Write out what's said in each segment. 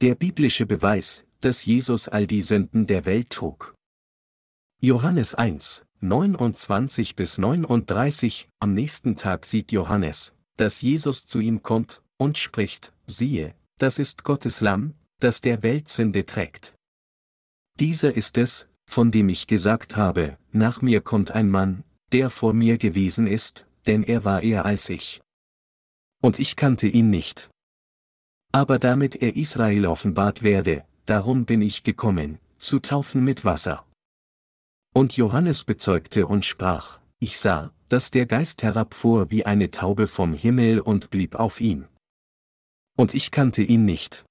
Der biblische Beweis, dass Jesus all die Sünden der Welt trug. Johannes 1, 29 bis 39, am nächsten Tag sieht Johannes, dass Jesus zu ihm kommt, und spricht, siehe, das ist Gottes Lamm, das der Welt Sünde trägt. Dieser ist es, von dem ich gesagt habe, nach mir kommt ein Mann, der vor mir gewesen ist, denn er war eher als ich. Und ich kannte ihn nicht. Aber damit er Israel offenbart werde, darum bin ich gekommen, zu taufen mit Wasser. Und Johannes bezeugte und sprach, ich sah, dass der Geist herabfuhr wie eine Taube vom Himmel und blieb auf ihm. Und ich kannte ihn nicht.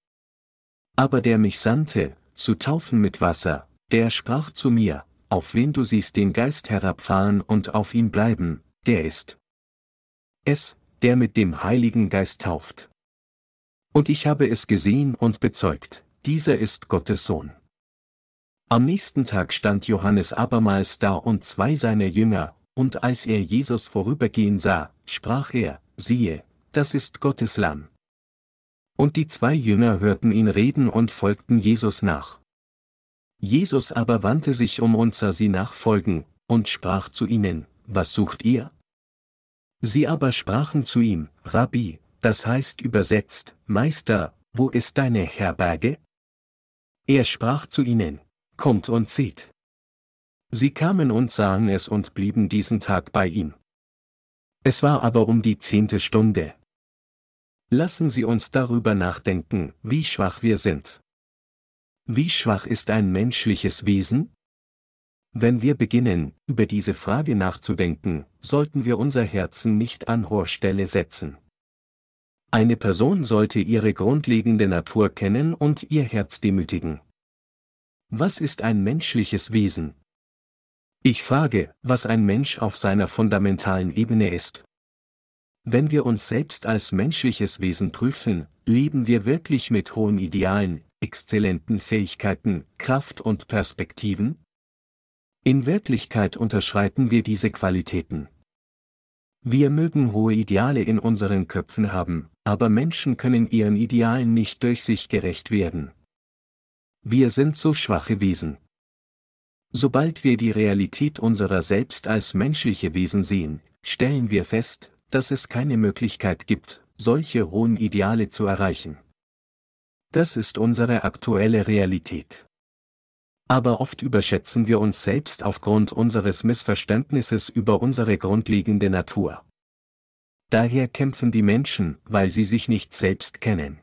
Aber der mich sandte, zu taufen mit Wasser, der sprach zu mir, auf wen du siehst den Geist herabfahren und auf ihm bleiben, der ist es, der mit dem Heiligen Geist tauft. Und ich habe es gesehen und bezeugt, dieser ist Gottes Sohn. Am nächsten Tag stand Johannes abermals da und zwei seiner Jünger, und als er Jesus vorübergehen sah, sprach er, siehe, das ist Gottes Lamm. Und die zwei Jünger hörten ihn reden und folgten Jesus nach. Jesus aber wandte sich um und sah sie nachfolgen, und sprach zu ihnen, Was sucht ihr? Sie aber sprachen zu ihm, Rabbi, das heißt übersetzt, Meister, wo ist deine Herberge? Er sprach zu ihnen, kommt und seht. Sie kamen und sahen es und blieben diesen Tag bei ihm. Es war aber um die zehnte Stunde. Lassen Sie uns darüber nachdenken, wie schwach wir sind. Wie schwach ist ein menschliches Wesen? Wenn wir beginnen, über diese Frage nachzudenken, sollten wir unser Herzen nicht an hoher Stelle setzen. Eine Person sollte ihre grundlegende Natur kennen und ihr Herz demütigen. Was ist ein menschliches Wesen? Ich frage, was ein Mensch auf seiner fundamentalen Ebene ist. Wenn wir uns selbst als menschliches Wesen prüfen, leben wir wirklich mit hohen Idealen, exzellenten Fähigkeiten, Kraft und Perspektiven? In Wirklichkeit unterschreiten wir diese Qualitäten. Wir mögen hohe Ideale in unseren Köpfen haben, aber Menschen können ihren Idealen nicht durch sich gerecht werden. Wir sind so schwache Wesen. Sobald wir die Realität unserer selbst als menschliche Wesen sehen, stellen wir fest, dass es keine Möglichkeit gibt, solche hohen Ideale zu erreichen. Das ist unsere aktuelle Realität. Aber oft überschätzen wir uns selbst aufgrund unseres Missverständnisses über unsere grundlegende Natur. Daher kämpfen die Menschen, weil sie sich nicht selbst kennen.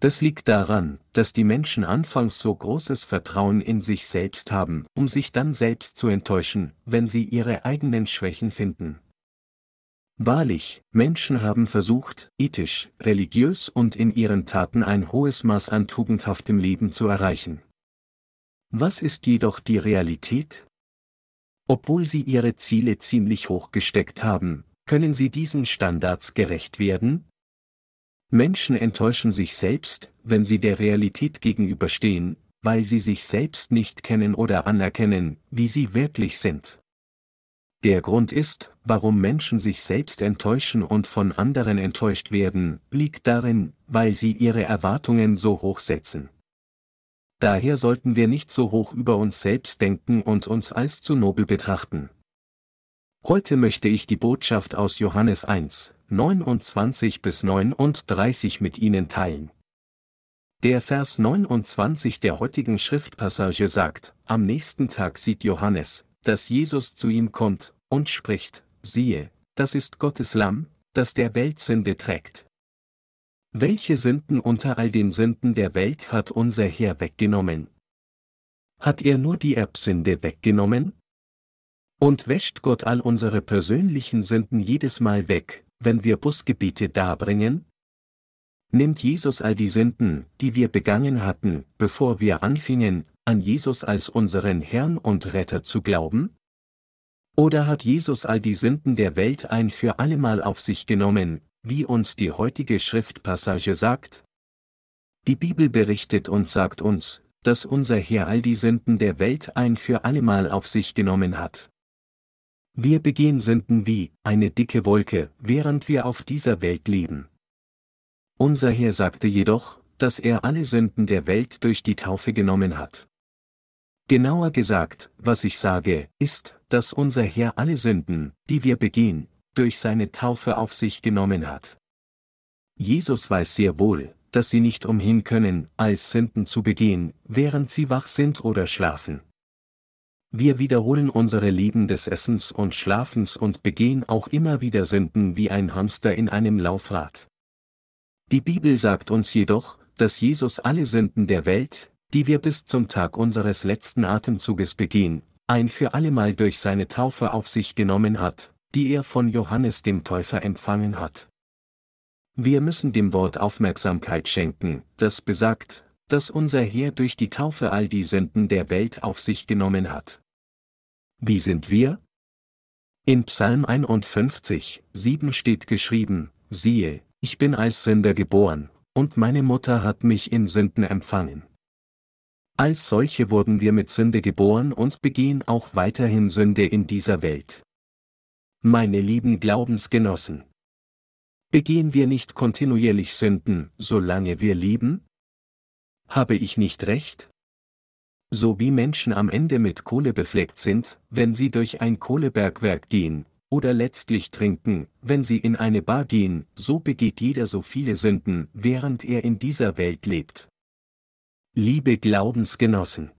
Das liegt daran, dass die Menschen anfangs so großes Vertrauen in sich selbst haben, um sich dann selbst zu enttäuschen, wenn sie ihre eigenen Schwächen finden. Wahrlich, Menschen haben versucht, ethisch, religiös und in ihren Taten ein hohes Maß an tugendhaftem Leben zu erreichen. Was ist jedoch die Realität? Obwohl sie ihre Ziele ziemlich hoch gesteckt haben, können sie diesen Standards gerecht werden? Menschen enttäuschen sich selbst, wenn sie der Realität gegenüberstehen, weil sie sich selbst nicht kennen oder anerkennen, wie sie wirklich sind. Der Grund ist, warum Menschen sich selbst enttäuschen und von anderen enttäuscht werden, liegt darin, weil sie ihre Erwartungen so hoch setzen. Daher sollten wir nicht so hoch über uns selbst denken und uns als zu nobel betrachten. Heute möchte ich die Botschaft aus Johannes 1, 29 bis 39 mit Ihnen teilen. Der Vers 29 der heutigen Schriftpassage sagt, am nächsten Tag sieht Johannes, dass Jesus zu ihm kommt, und spricht, siehe, das ist Gottes Lamm, das der Welt Sünde trägt. Welche Sünden unter all den Sünden der Welt hat unser Herr weggenommen? Hat er nur die Erbsünde weggenommen? Und wäscht Gott all unsere persönlichen Sünden jedes Mal weg, wenn wir Busgebiete darbringen? Nimmt Jesus all die Sünden, die wir begangen hatten, bevor wir anfingen, an Jesus als unseren Herrn und Retter zu glauben? Oder hat Jesus all die Sünden der Welt ein für allemal auf sich genommen, wie uns die heutige Schriftpassage sagt? Die Bibel berichtet und sagt uns, dass unser Herr all die Sünden der Welt ein für allemal auf sich genommen hat. Wir begehen Sünden wie eine dicke Wolke, während wir auf dieser Welt leben. Unser Herr sagte jedoch, dass er alle Sünden der Welt durch die Taufe genommen hat. Genauer gesagt, was ich sage, ist, dass unser Herr alle Sünden, die wir begehen, durch seine Taufe auf sich genommen hat. Jesus weiß sehr wohl, dass sie nicht umhin können, als Sünden zu begehen, während sie wach sind oder schlafen. Wir wiederholen unsere Lieben des Essens und Schlafens und begehen auch immer wieder Sünden wie ein Hamster in einem Laufrad. Die Bibel sagt uns jedoch, dass Jesus alle Sünden der Welt, die wir bis zum Tag unseres letzten Atemzuges begehen, ein für allemal durch seine Taufe auf sich genommen hat, die er von Johannes dem Täufer empfangen hat. Wir müssen dem Wort Aufmerksamkeit schenken, das besagt, dass unser Herr durch die Taufe all die Sünden der Welt auf sich genommen hat. Wie sind wir? In Psalm 51, 7 steht geschrieben, siehe, ich bin als Sünder geboren, und meine Mutter hat mich in Sünden empfangen. Als solche wurden wir mit Sünde geboren und begehen auch weiterhin Sünde in dieser Welt. Meine lieben Glaubensgenossen. Begehen wir nicht kontinuierlich Sünden, solange wir lieben? Habe ich nicht recht? So wie Menschen am Ende mit Kohle befleckt sind, wenn sie durch ein Kohlebergwerk gehen, oder letztlich trinken, wenn sie in eine Bar gehen, so begeht jeder so viele Sünden, während er in dieser Welt lebt. Liebe Glaubensgenossen!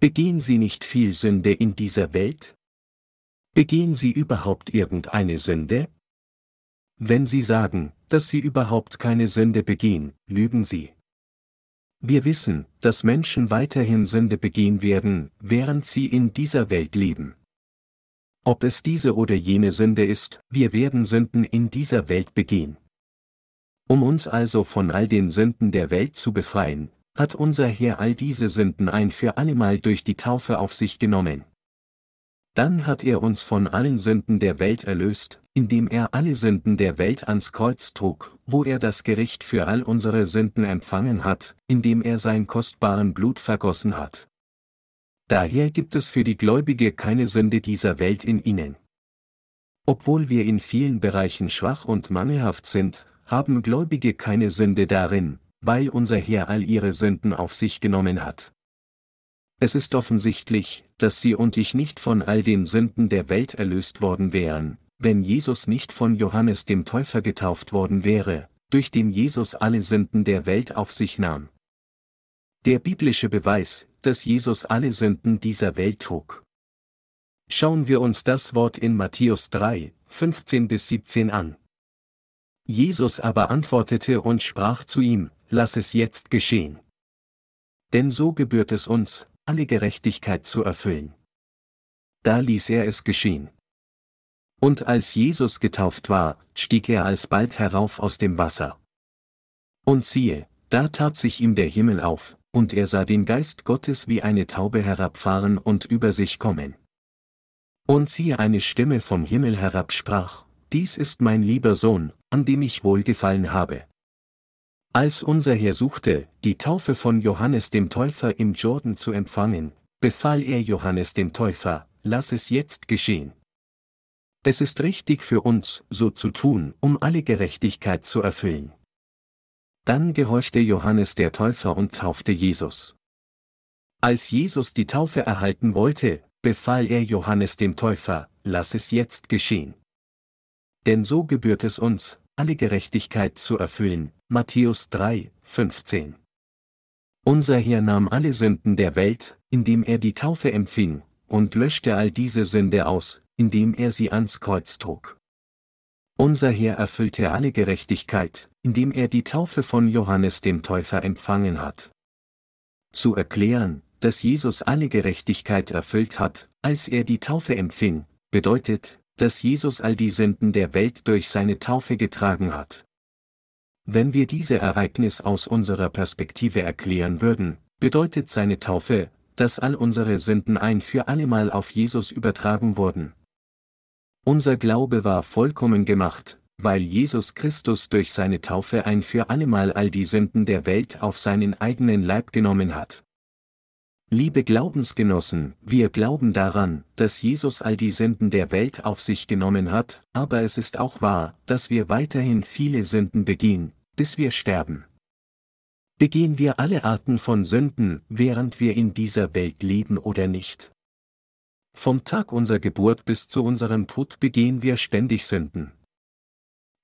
Begehen Sie nicht viel Sünde in dieser Welt? Begehen Sie überhaupt irgendeine Sünde? Wenn Sie sagen, dass Sie überhaupt keine Sünde begehen, lügen Sie. Wir wissen, dass Menschen weiterhin Sünde begehen werden, während sie in dieser Welt leben. Ob es diese oder jene Sünde ist, wir werden Sünden in dieser Welt begehen. Um uns also von all den Sünden der Welt zu befreien, hat unser Herr all diese Sünden ein für allemal durch die Taufe auf sich genommen. Dann hat er uns von allen Sünden der Welt erlöst, indem er alle Sünden der Welt ans Kreuz trug, wo er das Gericht für all unsere Sünden empfangen hat, indem er sein kostbaren Blut vergossen hat. Daher gibt es für die Gläubige keine Sünde dieser Welt in ihnen. Obwohl wir in vielen Bereichen schwach und mangelhaft sind, haben Gläubige keine Sünde darin, weil unser Herr all ihre Sünden auf sich genommen hat. Es ist offensichtlich, dass Sie und ich nicht von all den Sünden der Welt erlöst worden wären, wenn Jesus nicht von Johannes dem Täufer getauft worden wäre, durch den Jesus alle Sünden der Welt auf sich nahm. Der biblische Beweis, dass Jesus alle Sünden dieser Welt trug. Schauen wir uns das Wort in Matthäus 3, 15 bis 17 an. Jesus aber antwortete und sprach zu ihm, Lass es jetzt geschehen. Denn so gebührt es uns, alle Gerechtigkeit zu erfüllen. Da ließ er es geschehen. Und als Jesus getauft war, stieg er alsbald herauf aus dem Wasser. Und siehe, da tat sich ihm der Himmel auf, und er sah den Geist Gottes wie eine Taube herabfahren und über sich kommen. Und siehe eine Stimme vom Himmel herab sprach, Dies ist mein lieber Sohn, an dem ich wohlgefallen habe. Als unser Herr suchte, die Taufe von Johannes dem Täufer im Jordan zu empfangen, befahl er Johannes dem Täufer, lass es jetzt geschehen. Es ist richtig für uns, so zu tun, um alle Gerechtigkeit zu erfüllen. Dann gehorchte Johannes der Täufer und taufte Jesus. Als Jesus die Taufe erhalten wollte, befahl er Johannes dem Täufer, lass es jetzt geschehen. Denn so gebührt es uns, alle Gerechtigkeit zu erfüllen. Matthäus 3, 15. Unser Herr nahm alle Sünden der Welt, indem er die Taufe empfing, und löschte all diese Sünde aus, indem er sie ans Kreuz trug. Unser Herr erfüllte alle Gerechtigkeit, indem er die Taufe von Johannes dem Täufer empfangen hat. Zu erklären, dass Jesus alle Gerechtigkeit erfüllt hat, als er die Taufe empfing, bedeutet, dass Jesus all die Sünden der Welt durch seine Taufe getragen hat. Wenn wir diese Ereignis aus unserer Perspektive erklären würden, bedeutet seine Taufe, dass all unsere Sünden ein für allemal auf Jesus übertragen wurden. Unser Glaube war vollkommen gemacht, weil Jesus Christus durch seine Taufe ein für allemal all die Sünden der Welt auf seinen eigenen Leib genommen hat. Liebe Glaubensgenossen, wir glauben daran, dass Jesus all die Sünden der Welt auf sich genommen hat, aber es ist auch wahr, dass wir weiterhin viele Sünden begehen, bis wir sterben. Begehen wir alle Arten von Sünden, während wir in dieser Welt leben oder nicht? Vom Tag unserer Geburt bis zu unserem Tod begehen wir ständig Sünden.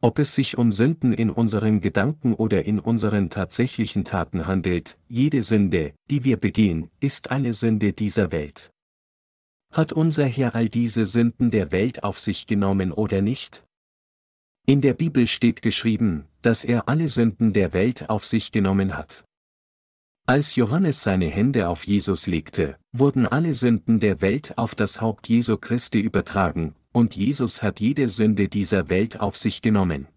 Ob es sich um Sünden in unseren Gedanken oder in unseren tatsächlichen Taten handelt, jede Sünde, die wir begehen, ist eine Sünde dieser Welt. Hat unser Herr all diese Sünden der Welt auf sich genommen oder nicht? In der Bibel steht geschrieben, dass er alle Sünden der Welt auf sich genommen hat. Als Johannes seine Hände auf Jesus legte, wurden alle Sünden der Welt auf das Haupt Jesu Christi übertragen, und Jesus hat jede Sünde dieser Welt auf sich genommen.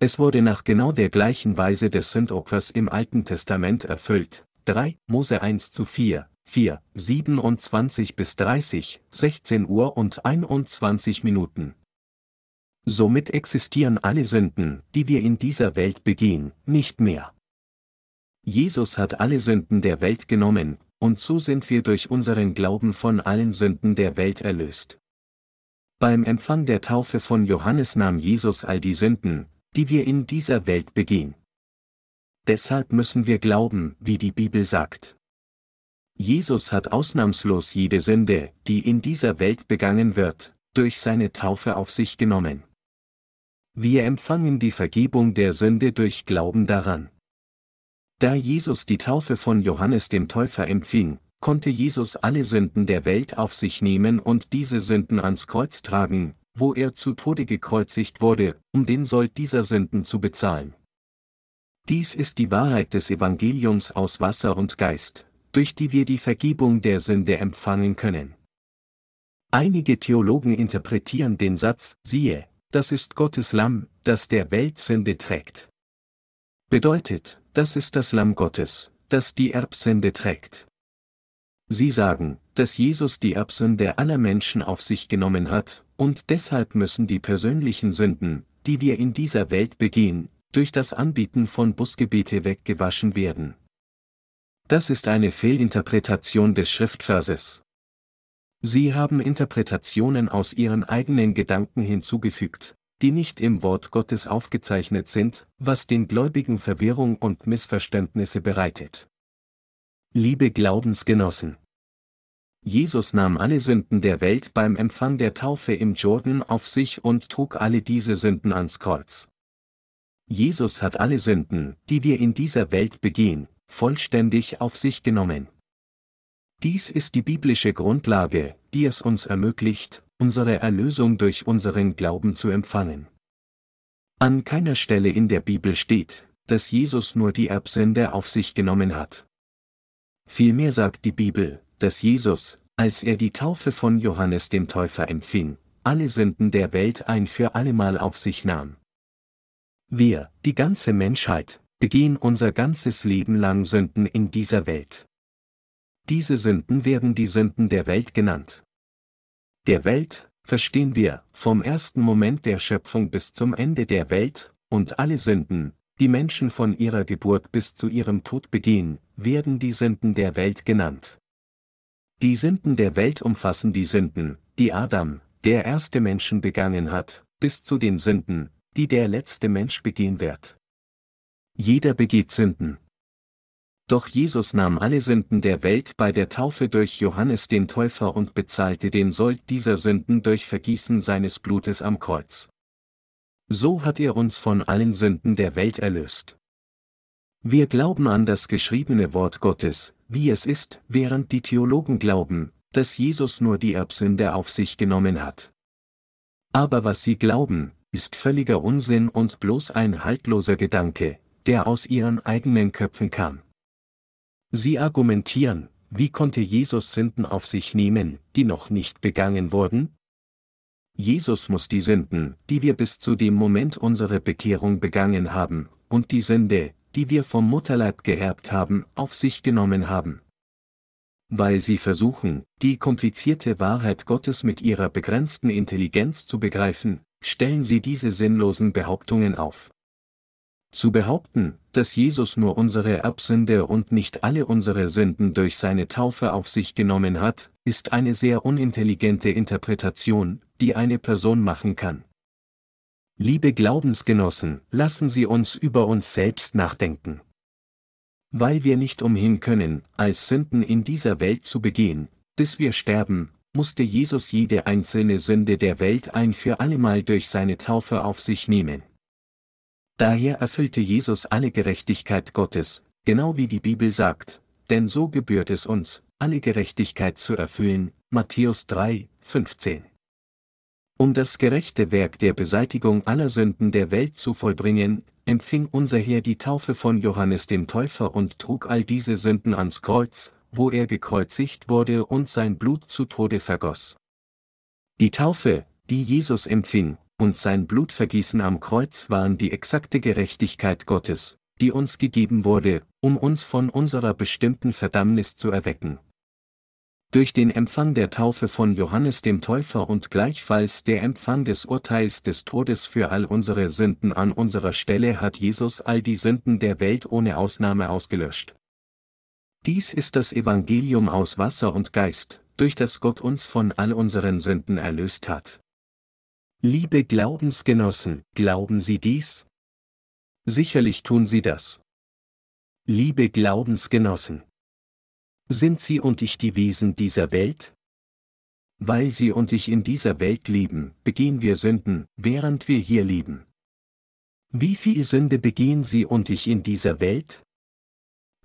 Es wurde nach genau der gleichen Weise des Sündopfers im Alten Testament erfüllt. 3 Mose 1 zu 4, 4, 27 bis 30, 16 Uhr und 21 Minuten. Somit existieren alle Sünden, die wir in dieser Welt begehen, nicht mehr. Jesus hat alle Sünden der Welt genommen, und so sind wir durch unseren Glauben von allen Sünden der Welt erlöst. Beim Empfang der Taufe von Johannes nahm Jesus all die Sünden, die wir in dieser Welt begehen. Deshalb müssen wir glauben, wie die Bibel sagt. Jesus hat ausnahmslos jede Sünde, die in dieser Welt begangen wird, durch seine Taufe auf sich genommen. Wir empfangen die Vergebung der Sünde durch Glauben daran. Da Jesus die Taufe von Johannes dem Täufer empfing, konnte Jesus alle Sünden der Welt auf sich nehmen und diese Sünden ans Kreuz tragen, wo er zu Tode gekreuzigt wurde, um den Sold dieser Sünden zu bezahlen. Dies ist die Wahrheit des Evangeliums aus Wasser und Geist, durch die wir die Vergebung der Sünde empfangen können. Einige Theologen interpretieren den Satz, siehe, das ist Gottes Lamm, das der Welt Sünde trägt. Bedeutet, das ist das Lamm Gottes, das die Erbsünde trägt. Sie sagen, dass Jesus die Erbsünde aller Menschen auf sich genommen hat, und deshalb müssen die persönlichen Sünden, die wir in dieser Welt begehen, durch das Anbieten von Busgebete weggewaschen werden. Das ist eine Fehlinterpretation des Schriftverses. Sie haben Interpretationen aus ihren eigenen Gedanken hinzugefügt, die nicht im Wort Gottes aufgezeichnet sind, was den Gläubigen Verwirrung und Missverständnisse bereitet. Liebe Glaubensgenossen. Jesus nahm alle Sünden der Welt beim Empfang der Taufe im Jordan auf sich und trug alle diese Sünden ans Kreuz. Jesus hat alle Sünden, die wir in dieser Welt begehen, vollständig auf sich genommen. Dies ist die biblische Grundlage, die es uns ermöglicht, unsere Erlösung durch unseren Glauben zu empfangen. An keiner Stelle in der Bibel steht, dass Jesus nur die Erbsünde auf sich genommen hat. Vielmehr sagt die Bibel, dass Jesus, als er die Taufe von Johannes dem Täufer empfing, alle Sünden der Welt ein für allemal auf sich nahm. Wir, die ganze Menschheit, begehen unser ganzes Leben lang Sünden in dieser Welt. Diese Sünden werden die Sünden der Welt genannt. Der Welt, verstehen wir, vom ersten Moment der Schöpfung bis zum Ende der Welt, und alle Sünden, die Menschen von ihrer Geburt bis zu ihrem Tod begehen, werden die Sünden der Welt genannt. Die Sünden der Welt umfassen die Sünden, die Adam, der erste Menschen begangen hat, bis zu den Sünden, die der letzte Mensch begehen wird. Jeder begeht Sünden. Doch Jesus nahm alle Sünden der Welt bei der Taufe durch Johannes den Täufer und bezahlte den Sold dieser Sünden durch Vergießen seines Blutes am Kreuz. So hat er uns von allen Sünden der Welt erlöst. Wir glauben an das geschriebene Wort Gottes, wie es ist, während die Theologen glauben, dass Jesus nur die Erbsünde auf sich genommen hat. Aber was sie glauben, ist völliger Unsinn und bloß ein haltloser Gedanke, der aus ihren eigenen Köpfen kam. Sie argumentieren, wie konnte Jesus Sünden auf sich nehmen, die noch nicht begangen wurden? Jesus muss die Sünden, die wir bis zu dem Moment unserer Bekehrung begangen haben, und die Sünde, die wir vom Mutterleib geerbt haben, auf sich genommen haben. Weil sie versuchen, die komplizierte Wahrheit Gottes mit ihrer begrenzten Intelligenz zu begreifen, stellen sie diese sinnlosen Behauptungen auf. Zu behaupten, dass Jesus nur unsere Erbsünde und nicht alle unsere Sünden durch seine Taufe auf sich genommen hat, ist eine sehr unintelligente Interpretation, die eine Person machen kann. Liebe Glaubensgenossen, lassen Sie uns über uns selbst nachdenken. Weil wir nicht umhin können, als Sünden in dieser Welt zu begehen, bis wir sterben, musste Jesus jede einzelne Sünde der Welt ein für allemal durch seine Taufe auf sich nehmen. Daher erfüllte Jesus alle Gerechtigkeit Gottes, genau wie die Bibel sagt, denn so gebührt es uns, alle Gerechtigkeit zu erfüllen, Matthäus 3, 15. Um das gerechte Werk der Beseitigung aller Sünden der Welt zu vollbringen, empfing unser Herr die Taufe von Johannes dem Täufer und trug all diese Sünden ans Kreuz, wo er gekreuzigt wurde und sein Blut zu Tode vergoss. Die Taufe, die Jesus empfing, und sein Blutvergießen am Kreuz waren die exakte Gerechtigkeit Gottes, die uns gegeben wurde, um uns von unserer bestimmten Verdammnis zu erwecken. Durch den Empfang der Taufe von Johannes dem Täufer und gleichfalls der Empfang des Urteils des Todes für all unsere Sünden an unserer Stelle hat Jesus all die Sünden der Welt ohne Ausnahme ausgelöscht. Dies ist das Evangelium aus Wasser und Geist, durch das Gott uns von all unseren Sünden erlöst hat. Liebe Glaubensgenossen, glauben Sie dies? Sicherlich tun Sie das. Liebe Glaubensgenossen. Sind Sie und ich die Wesen dieser Welt? Weil Sie und ich in dieser Welt lieben, begehen wir Sünden, während wir hier lieben. Wie viel Sünde begehen Sie und ich in dieser Welt?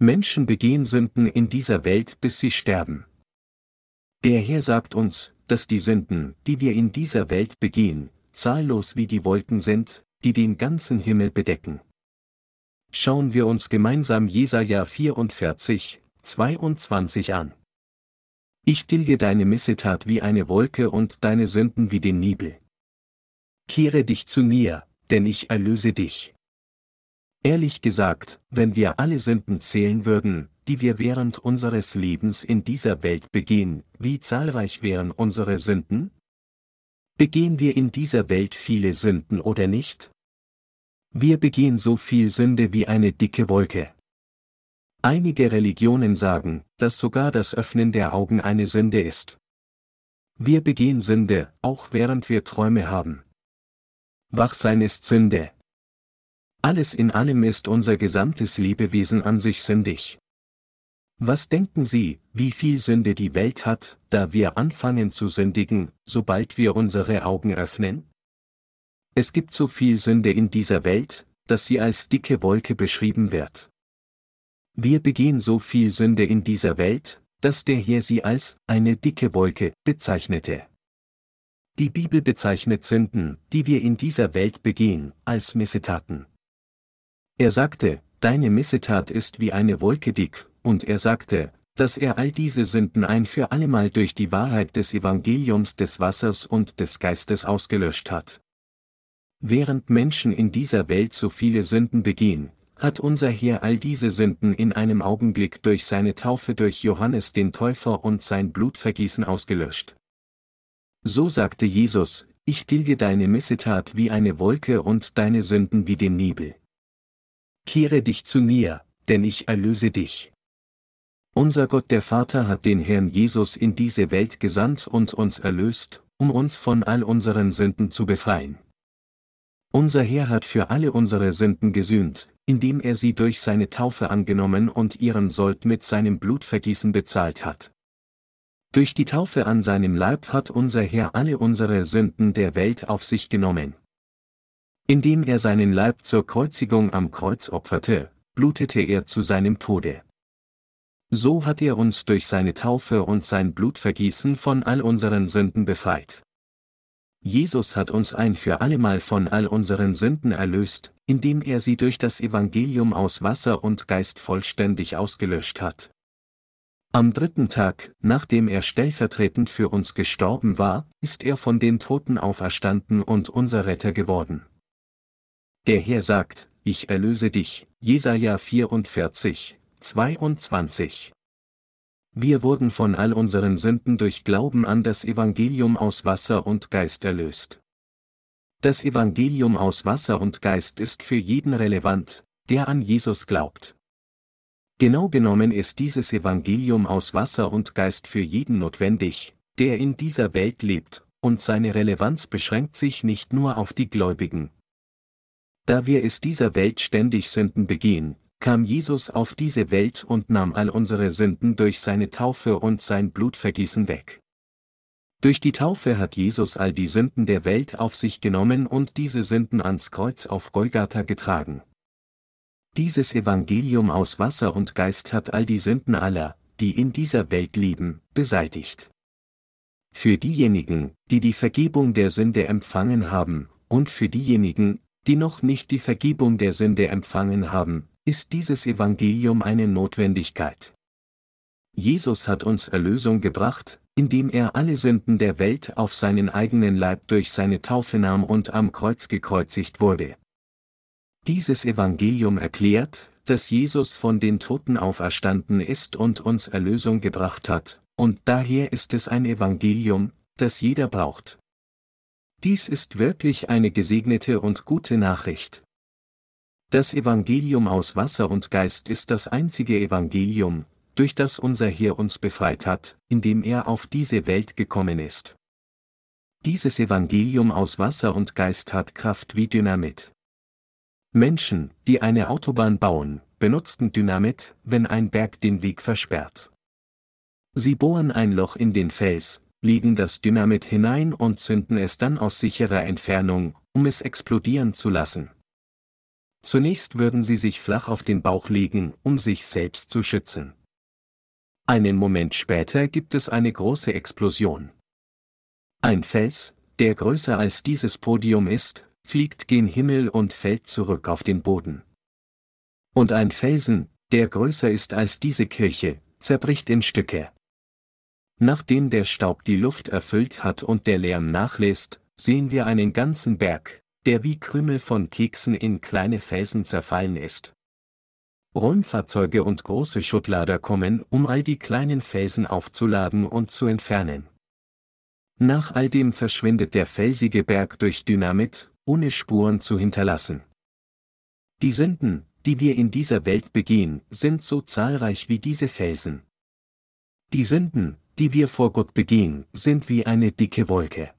Menschen begehen Sünden in dieser Welt, bis sie sterben. Der Herr sagt uns, dass die Sünden, die wir in dieser Welt begehen, zahllos wie die Wolken sind, die den ganzen Himmel bedecken. Schauen wir uns gemeinsam Jesaja 44, 22 an. Ich tilge deine Missetat wie eine Wolke und deine Sünden wie den Nebel. Kehre dich zu mir, denn ich erlöse dich. Ehrlich gesagt, wenn wir alle Sünden zählen würden, die wir während unseres Lebens in dieser Welt begehen, wie zahlreich wären unsere Sünden? Begehen wir in dieser Welt viele Sünden oder nicht? Wir begehen so viel Sünde wie eine dicke Wolke. Einige Religionen sagen, dass sogar das Öffnen der Augen eine Sünde ist. Wir begehen Sünde, auch während wir Träume haben. Wachsein ist Sünde. Alles in allem ist unser gesamtes Lebewesen an sich sündig. Was denken Sie, wie viel Sünde die Welt hat, da wir anfangen zu sündigen, sobald wir unsere Augen öffnen? Es gibt so viel Sünde in dieser Welt, dass sie als dicke Wolke beschrieben wird. Wir begehen so viel Sünde in dieser Welt, dass der Herr sie als eine dicke Wolke bezeichnete. Die Bibel bezeichnet Sünden, die wir in dieser Welt begehen, als Missetaten. Er sagte, deine Missetat ist wie eine Wolke dick, und er sagte, dass er all diese Sünden ein für allemal durch die Wahrheit des Evangeliums des Wassers und des Geistes ausgelöscht hat. Während Menschen in dieser Welt so viele Sünden begehen, hat unser Herr all diese Sünden in einem Augenblick durch seine Taufe durch Johannes den Täufer und sein Blutvergießen ausgelöscht. So sagte Jesus, ich tilge deine Missetat wie eine Wolke und deine Sünden wie den Nebel. Kehre dich zu mir, denn ich erlöse dich. Unser Gott der Vater hat den Herrn Jesus in diese Welt gesandt und uns erlöst, um uns von all unseren Sünden zu befreien. Unser Herr hat für alle unsere Sünden gesühnt, indem er sie durch seine Taufe angenommen und ihren Sold mit seinem Blutvergießen bezahlt hat. Durch die Taufe an seinem Leib hat unser Herr alle unsere Sünden der Welt auf sich genommen. Indem er seinen Leib zur Kreuzigung am Kreuz opferte, blutete er zu seinem Tode. So hat er uns durch seine Taufe und sein Blutvergießen von all unseren Sünden befreit. Jesus hat uns ein für allemal von all unseren Sünden erlöst, indem er sie durch das Evangelium aus Wasser und Geist vollständig ausgelöscht hat. Am dritten Tag, nachdem er stellvertretend für uns gestorben war, ist er von den Toten auferstanden und unser Retter geworden. Der Herr sagt, ich erlöse dich, Jesaja 44, 22. Wir wurden von all unseren Sünden durch Glauben an das Evangelium aus Wasser und Geist erlöst. Das Evangelium aus Wasser und Geist ist für jeden relevant, der an Jesus glaubt. Genau genommen ist dieses Evangelium aus Wasser und Geist für jeden notwendig, der in dieser Welt lebt, und seine Relevanz beschränkt sich nicht nur auf die Gläubigen, da wir es dieser Welt ständig Sünden begehen, kam Jesus auf diese Welt und nahm all unsere Sünden durch seine Taufe und sein Blutvergießen weg. Durch die Taufe hat Jesus all die Sünden der Welt auf sich genommen und diese Sünden ans Kreuz auf Golgatha getragen. Dieses Evangelium aus Wasser und Geist hat all die Sünden aller, die in dieser Welt lieben, beseitigt. Für diejenigen, die die Vergebung der Sünde empfangen haben, und für diejenigen, die noch nicht die Vergebung der Sünde empfangen haben, ist dieses Evangelium eine Notwendigkeit. Jesus hat uns Erlösung gebracht, indem er alle Sünden der Welt auf seinen eigenen Leib durch seine Taufe nahm und am Kreuz gekreuzigt wurde. Dieses Evangelium erklärt, dass Jesus von den Toten auferstanden ist und uns Erlösung gebracht hat, und daher ist es ein Evangelium, das jeder braucht. Dies ist wirklich eine gesegnete und gute Nachricht. Das Evangelium aus Wasser und Geist ist das einzige Evangelium, durch das unser Herr uns befreit hat, indem er auf diese Welt gekommen ist. Dieses Evangelium aus Wasser und Geist hat Kraft wie Dynamit. Menschen, die eine Autobahn bauen, benutzten Dynamit, wenn ein Berg den Weg versperrt. Sie bohren ein Loch in den Fels, legen das Dynamit hinein und zünden es dann aus sicherer Entfernung, um es explodieren zu lassen. Zunächst würden sie sich flach auf den Bauch legen, um sich selbst zu schützen. Einen Moment später gibt es eine große Explosion. Ein Fels, der größer als dieses Podium ist, fliegt gen Himmel und fällt zurück auf den Boden. Und ein Felsen, der größer ist als diese Kirche, zerbricht in Stücke. Nachdem der Staub die Luft erfüllt hat und der Lärm nachlässt, sehen wir einen ganzen Berg, der wie Krümel von Keksen in kleine Felsen zerfallen ist. Rundfahrzeuge und große Schuttlader kommen, um all die kleinen Felsen aufzuladen und zu entfernen. Nach all dem verschwindet der felsige Berg durch Dynamit, ohne Spuren zu hinterlassen. Die Sünden, die wir in dieser Welt begehen, sind so zahlreich wie diese Felsen. Die Sünden, die wir vor Gott begehen, sind wie eine dicke Wolke.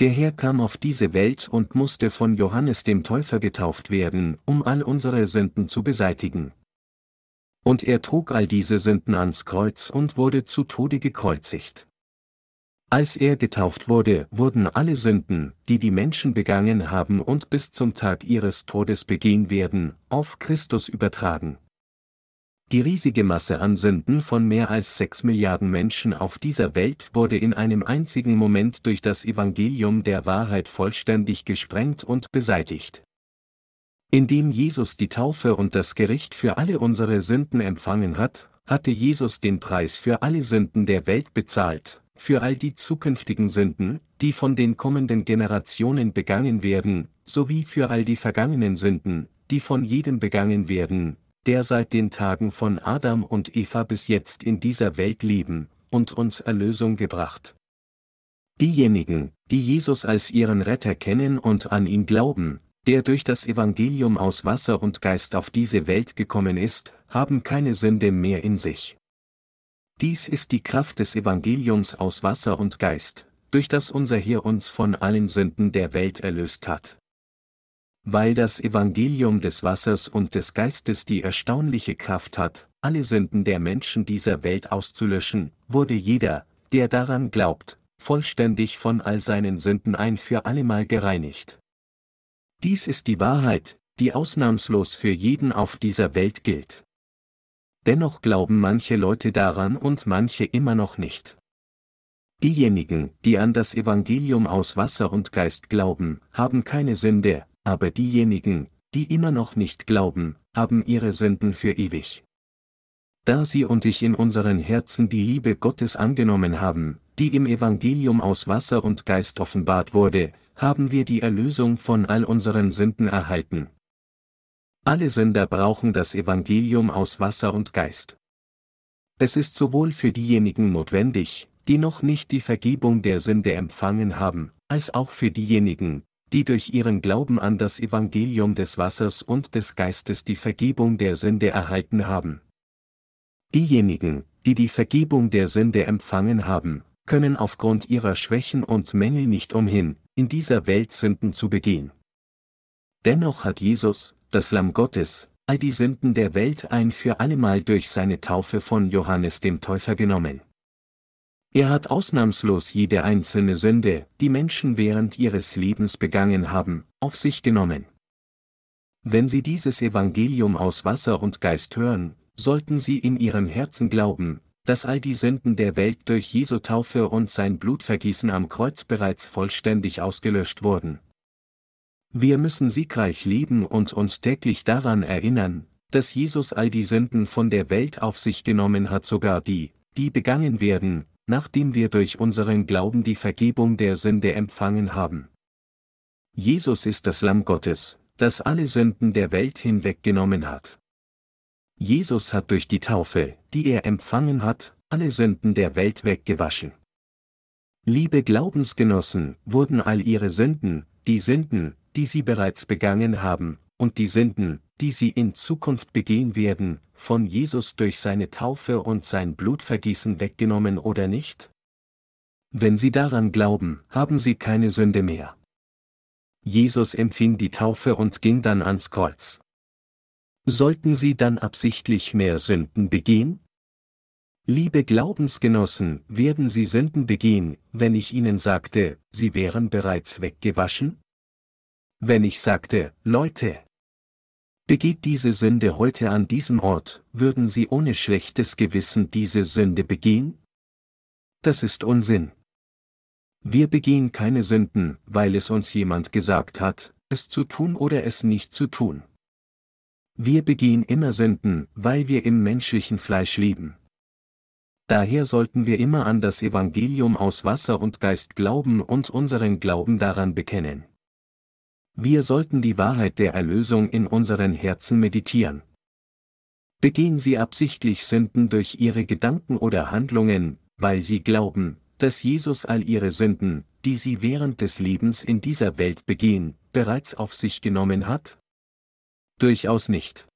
Der Herr kam auf diese Welt und musste von Johannes dem Täufer getauft werden, um all unsere Sünden zu beseitigen. Und er trug all diese Sünden ans Kreuz und wurde zu Tode gekreuzigt. Als er getauft wurde, wurden alle Sünden, die die Menschen begangen haben und bis zum Tag ihres Todes begehen werden, auf Christus übertragen. Die riesige Masse an Sünden von mehr als sechs Milliarden Menschen auf dieser Welt wurde in einem einzigen Moment durch das Evangelium der Wahrheit vollständig gesprengt und beseitigt. Indem Jesus die Taufe und das Gericht für alle unsere Sünden empfangen hat, hatte Jesus den Preis für alle Sünden der Welt bezahlt, für all die zukünftigen Sünden, die von den kommenden Generationen begangen werden, sowie für all die vergangenen Sünden, die von jedem begangen werden, der seit den Tagen von Adam und Eva bis jetzt in dieser Welt leben, und uns Erlösung gebracht. Diejenigen, die Jesus als ihren Retter kennen und an ihn glauben, der durch das Evangelium aus Wasser und Geist auf diese Welt gekommen ist, haben keine Sünde mehr in sich. Dies ist die Kraft des Evangeliums aus Wasser und Geist, durch das unser Herr uns von allen Sünden der Welt erlöst hat. Weil das Evangelium des Wassers und des Geistes die erstaunliche Kraft hat, alle Sünden der Menschen dieser Welt auszulöschen, wurde jeder, der daran glaubt, vollständig von all seinen Sünden ein für allemal gereinigt. Dies ist die Wahrheit, die ausnahmslos für jeden auf dieser Welt gilt. Dennoch glauben manche Leute daran und manche immer noch nicht. Diejenigen, die an das Evangelium aus Wasser und Geist glauben, haben keine Sünde, aber diejenigen, die immer noch nicht glauben, haben ihre Sünden für ewig. Da sie und ich in unseren Herzen die Liebe Gottes angenommen haben, die im Evangelium aus Wasser und Geist offenbart wurde, haben wir die Erlösung von all unseren Sünden erhalten. Alle Sünder brauchen das Evangelium aus Wasser und Geist. Es ist sowohl für diejenigen notwendig, die noch nicht die Vergebung der Sünde empfangen haben, als auch für diejenigen, die durch ihren Glauben an das Evangelium des Wassers und des Geistes die Vergebung der Sünde erhalten haben. Diejenigen, die die Vergebung der Sünde empfangen haben, können aufgrund ihrer Schwächen und Mängel nicht umhin, in dieser Welt Sünden zu begehen. Dennoch hat Jesus, das Lamm Gottes, all die Sünden der Welt ein für allemal durch seine Taufe von Johannes dem Täufer genommen. Er hat ausnahmslos jede einzelne Sünde, die Menschen während ihres Lebens begangen haben, auf sich genommen. Wenn Sie dieses Evangelium aus Wasser und Geist hören, sollten Sie in Ihrem Herzen glauben, dass all die Sünden der Welt durch Jesu Taufe und sein Blutvergießen am Kreuz bereits vollständig ausgelöscht wurden. Wir müssen siegreich leben und uns täglich daran erinnern, dass Jesus all die Sünden von der Welt auf sich genommen hat, sogar die, die begangen werden, nachdem wir durch unseren Glauben die Vergebung der Sünde empfangen haben. Jesus ist das Lamm Gottes, das alle Sünden der Welt hinweggenommen hat. Jesus hat durch die Taufe, die er empfangen hat, alle Sünden der Welt weggewaschen. Liebe Glaubensgenossen, wurden all ihre Sünden, die Sünden, die sie bereits begangen haben, und die Sünden, die sie in Zukunft begehen werden, von Jesus durch seine Taufe und sein Blutvergießen weggenommen oder nicht? Wenn sie daran glauben, haben sie keine Sünde mehr. Jesus empfing die Taufe und ging dann ans Kreuz. Sollten sie dann absichtlich mehr Sünden begehen? Liebe Glaubensgenossen, werden sie Sünden begehen, wenn ich ihnen sagte, sie wären bereits weggewaschen? Wenn ich sagte, Leute, Begeht diese Sünde heute an diesem Ort, würden Sie ohne schlechtes Gewissen diese Sünde begehen? Das ist Unsinn. Wir begehen keine Sünden, weil es uns jemand gesagt hat, es zu tun oder es nicht zu tun. Wir begehen immer Sünden, weil wir im menschlichen Fleisch leben. Daher sollten wir immer an das Evangelium aus Wasser und Geist glauben und unseren Glauben daran bekennen. Wir sollten die Wahrheit der Erlösung in unseren Herzen meditieren. Begehen Sie absichtlich Sünden durch Ihre Gedanken oder Handlungen, weil Sie glauben, dass Jesus all Ihre Sünden, die Sie während des Lebens in dieser Welt begehen, bereits auf sich genommen hat? Durchaus nicht.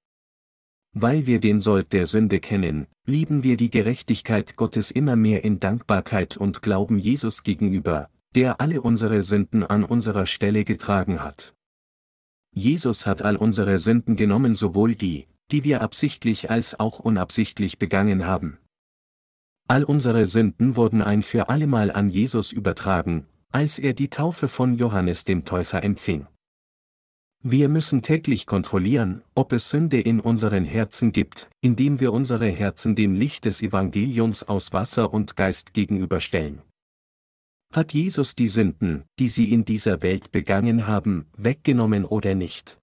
Weil wir den Sold der Sünde kennen, lieben wir die Gerechtigkeit Gottes immer mehr in Dankbarkeit und glauben Jesus gegenüber, der alle unsere Sünden an unserer Stelle getragen hat. Jesus hat all unsere Sünden genommen, sowohl die, die wir absichtlich als auch unabsichtlich begangen haben. All unsere Sünden wurden ein für allemal an Jesus übertragen, als er die Taufe von Johannes dem Täufer empfing. Wir müssen täglich kontrollieren, ob es Sünde in unseren Herzen gibt, indem wir unsere Herzen dem Licht des Evangeliums aus Wasser und Geist gegenüberstellen. Hat Jesus die Sünden, die sie in dieser Welt begangen haben, weggenommen oder nicht?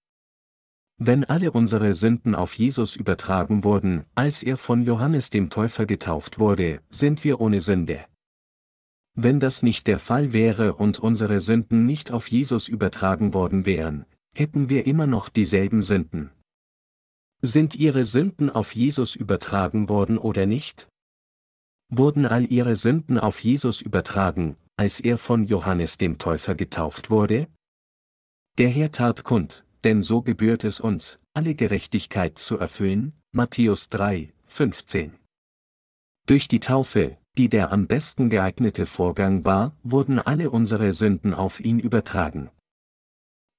Wenn alle unsere Sünden auf Jesus übertragen wurden, als er von Johannes dem Täufer getauft wurde, sind wir ohne Sünde. Wenn das nicht der Fall wäre und unsere Sünden nicht auf Jesus übertragen worden wären, hätten wir immer noch dieselben Sünden. Sind ihre Sünden auf Jesus übertragen worden oder nicht? Wurden all ihre Sünden auf Jesus übertragen, als er von Johannes dem Täufer getauft wurde? Der Herr tat kund, denn so gebührt es uns, alle Gerechtigkeit zu erfüllen, Matthäus 3, 15. Durch die Taufe, die der am besten geeignete Vorgang war, wurden alle unsere Sünden auf ihn übertragen.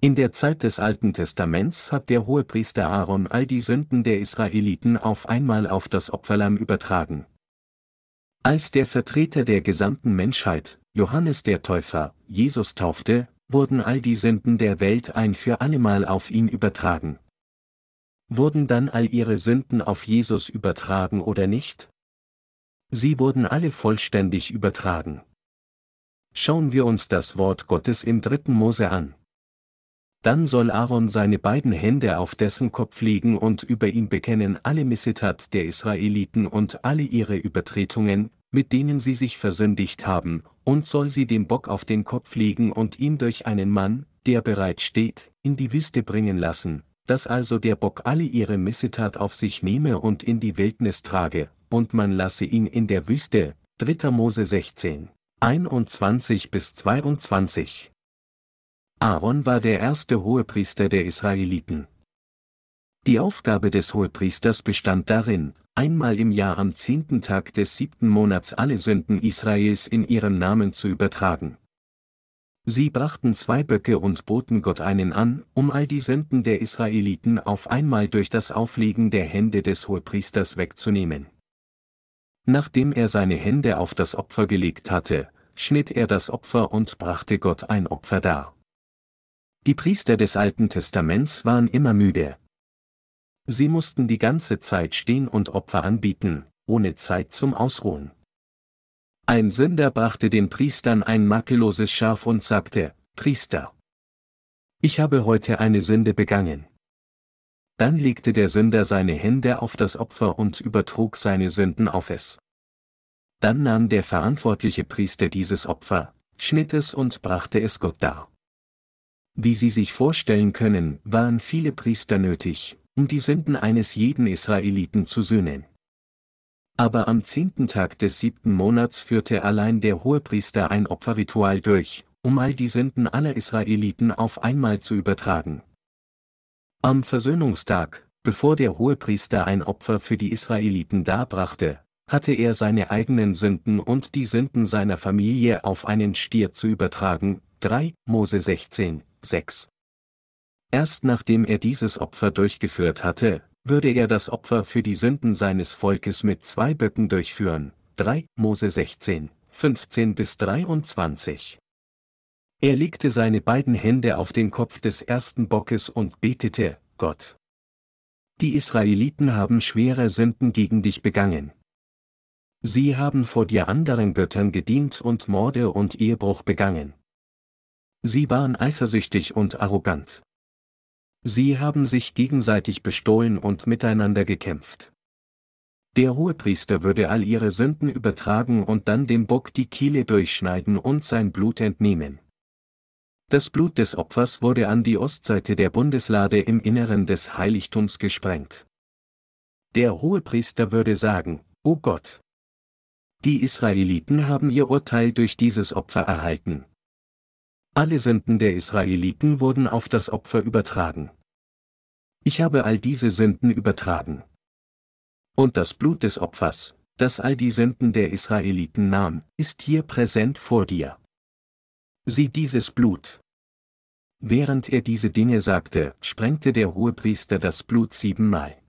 In der Zeit des Alten Testaments hat der Hohepriester Aaron all die Sünden der Israeliten auf einmal auf das Opferlamm übertragen. Als der Vertreter der gesamten Menschheit, Johannes der Täufer, Jesus taufte, wurden all die Sünden der Welt ein für allemal auf ihn übertragen. Wurden dann all ihre Sünden auf Jesus übertragen oder nicht? Sie wurden alle vollständig übertragen. Schauen wir uns das Wort Gottes im dritten Mose an. Dann soll Aaron seine beiden Hände auf dessen Kopf legen und über ihn bekennen alle Missetat der Israeliten und alle ihre Übertretungen, mit denen sie sich versündigt haben, und soll sie dem Bock auf den Kopf legen und ihn durch einen Mann, der bereit steht, in die Wüste bringen lassen, dass also der Bock alle ihre Missetat auf sich nehme und in die Wildnis trage, und man lasse ihn in der Wüste. 3. Mose 16, 21 bis 22. Aaron war der erste Hohepriester der Israeliten. Die Aufgabe des Hohepriesters bestand darin, einmal im Jahr am zehnten Tag des siebten Monats alle Sünden Israels in ihrem Namen zu übertragen. Sie brachten zwei Böcke und boten Gott einen an, um all die Sünden der Israeliten auf einmal durch das Auflegen der Hände des Hohepriesters wegzunehmen. Nachdem er seine Hände auf das Opfer gelegt hatte, schnitt er das Opfer und brachte Gott ein Opfer dar. Die Priester des Alten Testaments waren immer müde. Sie mussten die ganze Zeit stehen und Opfer anbieten, ohne Zeit zum Ausruhen. Ein Sünder brachte den Priestern ein makelloses Schaf und sagte, Priester, ich habe heute eine Sünde begangen. Dann legte der Sünder seine Hände auf das Opfer und übertrug seine Sünden auf es. Dann nahm der verantwortliche Priester dieses Opfer, schnitt es und brachte es Gott dar. Wie Sie sich vorstellen können, waren viele Priester nötig, um die Sünden eines jeden Israeliten zu sühnen. Aber am zehnten Tag des siebten Monats führte allein der Hohepriester ein Opferritual durch, um all die Sünden aller Israeliten auf einmal zu übertragen. Am Versöhnungstag, bevor der Hohepriester ein Opfer für die Israeliten darbrachte, hatte er seine eigenen Sünden und die Sünden seiner Familie auf einen Stier zu übertragen, 3 Mose 16, 6. Erst nachdem er dieses Opfer durchgeführt hatte, würde er das Opfer für die Sünden seines Volkes mit zwei Böcken durchführen, 3 Mose 16, 15 bis 23. Er legte seine beiden Hände auf den Kopf des ersten Bockes und betete, Gott. Die Israeliten haben schwere Sünden gegen dich begangen. Sie haben vor dir anderen Göttern gedient und Morde und Ehebruch begangen. Sie waren eifersüchtig und arrogant. Sie haben sich gegenseitig bestohlen und miteinander gekämpft. Der Hohepriester würde all ihre Sünden übertragen und dann dem Bock die Kiele durchschneiden und sein Blut entnehmen. Das Blut des Opfers wurde an die Ostseite der Bundeslade im Inneren des Heiligtums gesprengt. Der Hohepriester würde sagen, O Gott, die Israeliten haben ihr Urteil durch dieses Opfer erhalten. Alle Sünden der Israeliten wurden auf das Opfer übertragen. Ich habe all diese Sünden übertragen. Und das Blut des Opfers, das all die Sünden der Israeliten nahm, ist hier präsent vor dir. Sieh dieses Blut. Während er diese Dinge sagte, sprengte der Hohepriester das Blut siebenmal.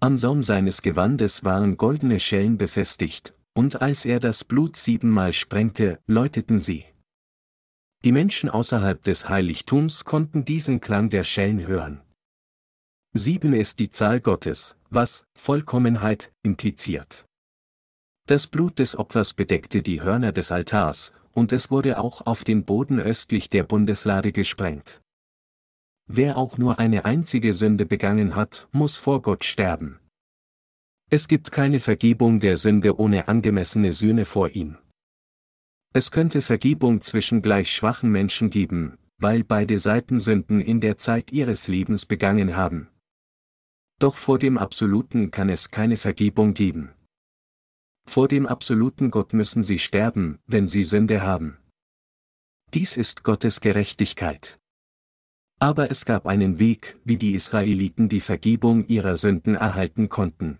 Am Saum seines Gewandes waren goldene Schellen befestigt, und als er das Blut siebenmal sprengte, läuteten sie. Die Menschen außerhalb des Heiligtums konnten diesen Klang der Schellen hören. Sieben ist die Zahl Gottes, was Vollkommenheit impliziert. Das Blut des Opfers bedeckte die Hörner des Altars, und es wurde auch auf den Boden östlich der Bundeslade gesprengt. Wer auch nur eine einzige Sünde begangen hat, muss vor Gott sterben. Es gibt keine Vergebung der Sünde ohne angemessene Sühne vor ihm. Es könnte Vergebung zwischen gleich schwachen Menschen geben, weil beide Seiten Sünden in der Zeit ihres Lebens begangen haben. Doch vor dem Absoluten kann es keine Vergebung geben. Vor dem absoluten Gott müssen sie sterben, wenn sie Sünde haben. Dies ist Gottes Gerechtigkeit. Aber es gab einen Weg, wie die Israeliten die Vergebung ihrer Sünden erhalten konnten.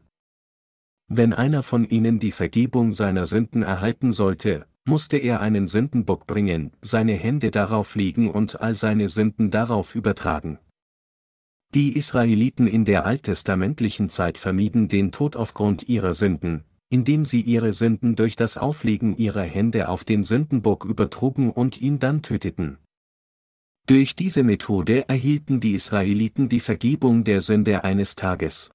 Wenn einer von ihnen die Vergebung seiner Sünden erhalten sollte, musste er einen Sündenbock bringen, seine Hände darauf legen und all seine Sünden darauf übertragen. Die Israeliten in der alttestamentlichen Zeit vermieden den Tod aufgrund ihrer Sünden, indem sie ihre Sünden durch das Auflegen ihrer Hände auf den Sündenbock übertrugen und ihn dann töteten. Durch diese Methode erhielten die Israeliten die Vergebung der Sünde eines Tages.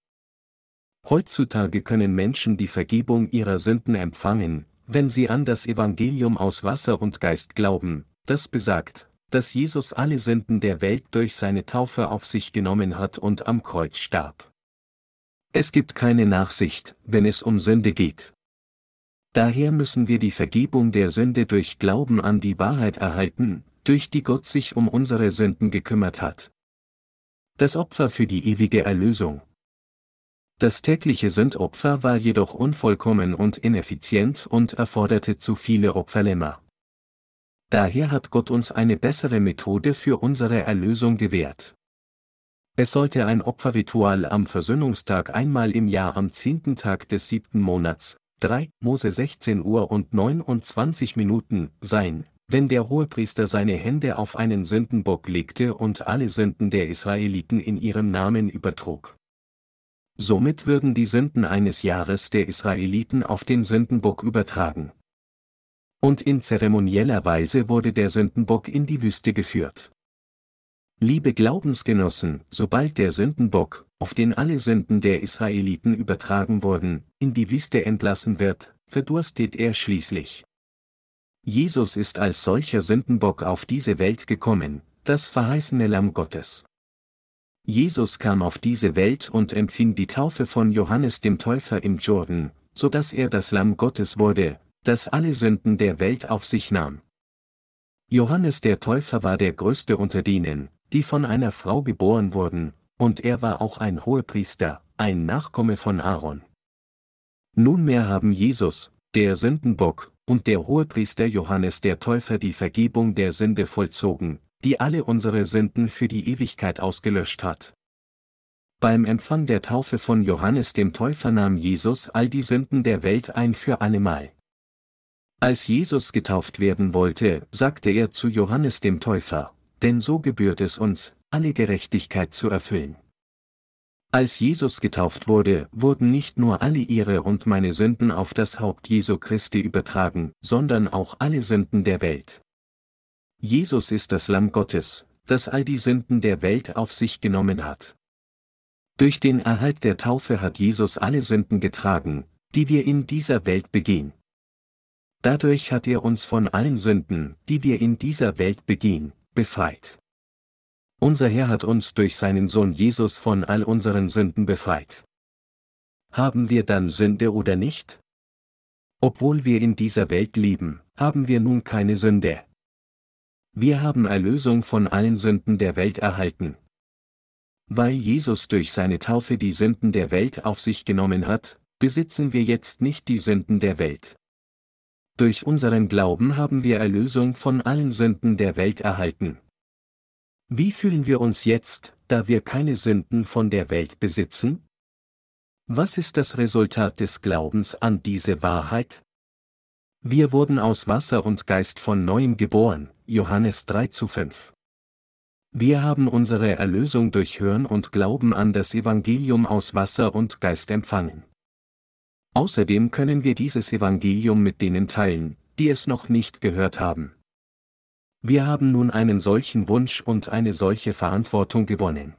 Heutzutage können Menschen die Vergebung ihrer Sünden empfangen, wenn sie an das Evangelium aus Wasser und Geist glauben, das besagt, dass Jesus alle Sünden der Welt durch seine Taufe auf sich genommen hat und am Kreuz starb. Es gibt keine Nachsicht, wenn es um Sünde geht. Daher müssen wir die Vergebung der Sünde durch Glauben an die Wahrheit erhalten, durch die Gott sich um unsere Sünden gekümmert hat. Das Opfer für die ewige Erlösung, das tägliche Sündopfer war jedoch unvollkommen und ineffizient und erforderte zu viele Opferlämmer. Daher hat Gott uns eine bessere Methode für unsere Erlösung gewährt. Es sollte ein Opferritual am Versöhnungstag einmal im Jahr am zehnten Tag des siebten Monats, 3 Mose 16 Uhr und 29 Minuten, sein, wenn der Hohepriester seine Hände auf einen Sündenbock legte und alle Sünden der Israeliten in ihrem Namen übertrug. Somit würden die Sünden eines Jahres der Israeliten auf den Sündenbock übertragen. Und in zeremonieller Weise wurde der Sündenbock in die Wüste geführt. Liebe Glaubensgenossen, sobald der Sündenbock, auf den alle Sünden der Israeliten übertragen wurden, in die Wüste entlassen wird, verdurstet er schließlich. Jesus ist als solcher Sündenbock auf diese Welt gekommen, das verheißene Lamm Gottes. Jesus kam auf diese Welt und empfing die Taufe von Johannes dem Täufer im Jordan, so dass er das Lamm Gottes wurde, das alle Sünden der Welt auf sich nahm. Johannes der Täufer war der größte unter denen, die von einer Frau geboren wurden, und er war auch ein Hohepriester, ein Nachkomme von Aaron. Nunmehr haben Jesus, der Sündenbock, und der Hohepriester Johannes der Täufer die Vergebung der Sünde vollzogen, die alle unsere Sünden für die Ewigkeit ausgelöscht hat. Beim Empfang der Taufe von Johannes dem Täufer nahm Jesus all die Sünden der Welt ein für allemal. Als Jesus getauft werden wollte, sagte er zu Johannes dem Täufer, denn so gebührt es uns, alle Gerechtigkeit zu erfüllen. Als Jesus getauft wurde, wurden nicht nur alle ihre und meine Sünden auf das Haupt Jesu Christi übertragen, sondern auch alle Sünden der Welt. Jesus ist das Lamm Gottes, das all die Sünden der Welt auf sich genommen hat. Durch den Erhalt der Taufe hat Jesus alle Sünden getragen, die wir in dieser Welt begehen. Dadurch hat er uns von allen Sünden, die wir in dieser Welt begehen, befreit. Unser Herr hat uns durch seinen Sohn Jesus von all unseren Sünden befreit. Haben wir dann Sünde oder nicht? Obwohl wir in dieser Welt leben, haben wir nun keine Sünde. Wir haben Erlösung von allen Sünden der Welt erhalten. Weil Jesus durch seine Taufe die Sünden der Welt auf sich genommen hat, besitzen wir jetzt nicht die Sünden der Welt. Durch unseren Glauben haben wir Erlösung von allen Sünden der Welt erhalten. Wie fühlen wir uns jetzt, da wir keine Sünden von der Welt besitzen? Was ist das Resultat des Glaubens an diese Wahrheit? Wir wurden aus Wasser und Geist von neuem geboren, Johannes 3 zu 5. Wir haben unsere Erlösung durch Hören und Glauben an das Evangelium aus Wasser und Geist empfangen. Außerdem können wir dieses Evangelium mit denen teilen, die es noch nicht gehört haben. Wir haben nun einen solchen Wunsch und eine solche Verantwortung gewonnen.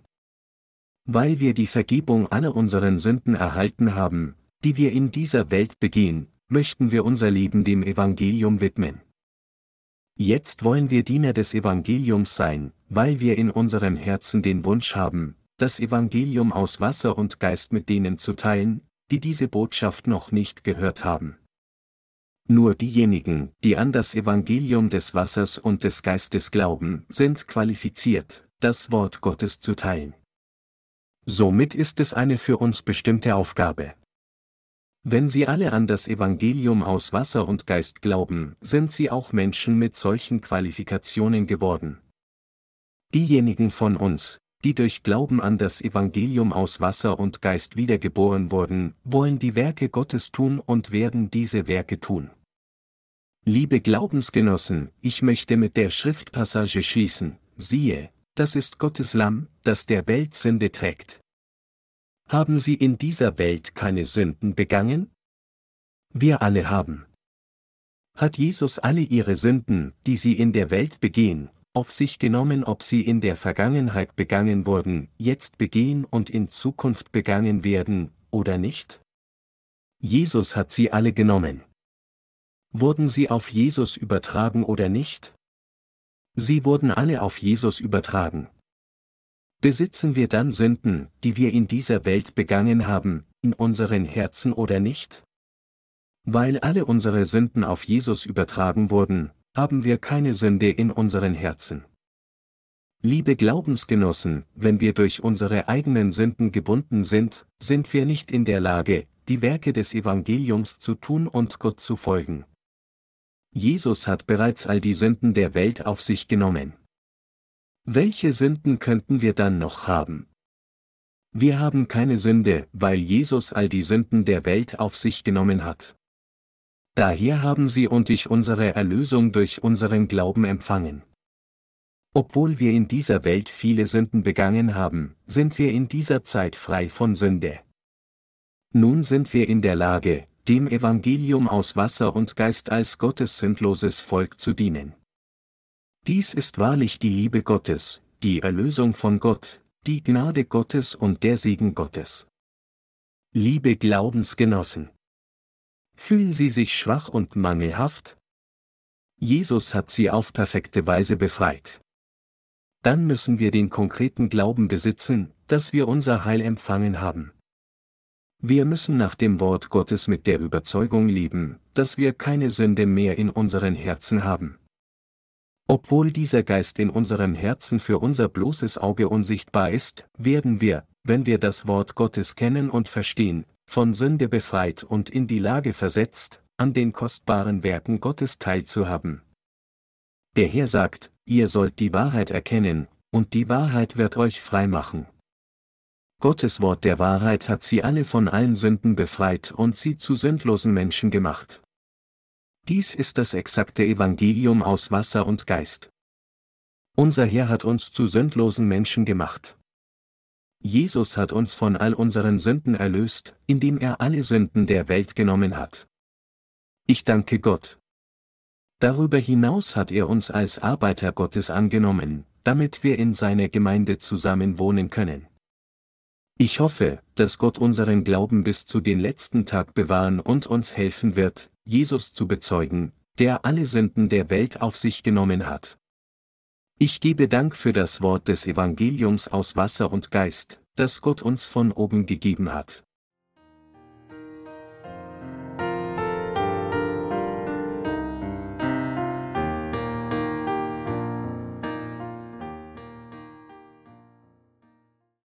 Weil wir die Vergebung aller unseren Sünden erhalten haben, die wir in dieser Welt begehen, möchten wir unser Leben dem Evangelium widmen. Jetzt wollen wir Diener des Evangeliums sein, weil wir in unserem Herzen den Wunsch haben, das Evangelium aus Wasser und Geist mit denen zu teilen, die diese Botschaft noch nicht gehört haben. Nur diejenigen, die an das Evangelium des Wassers und des Geistes glauben, sind qualifiziert, das Wort Gottes zu teilen. Somit ist es eine für uns bestimmte Aufgabe. Wenn sie alle an das Evangelium aus Wasser und Geist glauben, sind sie auch Menschen mit solchen Qualifikationen geworden. Diejenigen von uns, die durch Glauben an das Evangelium aus Wasser und Geist wiedergeboren wurden, wollen die Werke Gottes tun und werden diese Werke tun. Liebe Glaubensgenossen, ich möchte mit der Schriftpassage schließen, siehe, das ist Gottes Lamm, das der Welt Sünde trägt. Haben Sie in dieser Welt keine Sünden begangen? Wir alle haben. Hat Jesus alle Ihre Sünden, die Sie in der Welt begehen, auf sich genommen, ob sie in der Vergangenheit begangen wurden, jetzt begehen und in Zukunft begangen werden, oder nicht? Jesus hat sie alle genommen. Wurden sie auf Jesus übertragen oder nicht? Sie wurden alle auf Jesus übertragen. Besitzen wir dann Sünden, die wir in dieser Welt begangen haben, in unseren Herzen oder nicht? Weil alle unsere Sünden auf Jesus übertragen wurden, haben wir keine Sünde in unseren Herzen. Liebe Glaubensgenossen, wenn wir durch unsere eigenen Sünden gebunden sind, sind wir nicht in der Lage, die Werke des Evangeliums zu tun und Gott zu folgen. Jesus hat bereits all die Sünden der Welt auf sich genommen. Welche Sünden könnten wir dann noch haben? Wir haben keine Sünde, weil Jesus all die Sünden der Welt auf sich genommen hat. Daher haben Sie und ich unsere Erlösung durch unseren Glauben empfangen. Obwohl wir in dieser Welt viele Sünden begangen haben, sind wir in dieser Zeit frei von Sünde. Nun sind wir in der Lage, dem Evangelium aus Wasser und Geist als Gottes sündloses Volk zu dienen. Dies ist wahrlich die Liebe Gottes, die Erlösung von Gott, die Gnade Gottes und der Segen Gottes. Liebe Glaubensgenossen. Fühlen Sie sich schwach und mangelhaft? Jesus hat Sie auf perfekte Weise befreit. Dann müssen wir den konkreten Glauben besitzen, dass wir unser Heil empfangen haben. Wir müssen nach dem Wort Gottes mit der Überzeugung leben, dass wir keine Sünde mehr in unseren Herzen haben. Obwohl dieser Geist in unserem Herzen für unser bloßes Auge unsichtbar ist, werden wir, wenn wir das Wort Gottes kennen und verstehen, von Sünde befreit und in die Lage versetzt, an den kostbaren Werken Gottes teilzuhaben. Der Herr sagt, ihr sollt die Wahrheit erkennen, und die Wahrheit wird euch frei machen. Gottes Wort der Wahrheit hat sie alle von allen Sünden befreit und sie zu sündlosen Menschen gemacht. Dies ist das exakte Evangelium aus Wasser und Geist. Unser Herr hat uns zu sündlosen Menschen gemacht. Jesus hat uns von all unseren Sünden erlöst, indem er alle Sünden der Welt genommen hat. Ich danke Gott. Darüber hinaus hat er uns als Arbeiter Gottes angenommen, damit wir in seiner Gemeinde zusammen wohnen können. Ich hoffe, dass Gott unseren Glauben bis zu den letzten Tag bewahren und uns helfen wird, Jesus zu bezeugen, der alle Sünden der Welt auf sich genommen hat. Ich gebe Dank für das Wort des Evangeliums aus Wasser und Geist, das Gott uns von oben gegeben hat.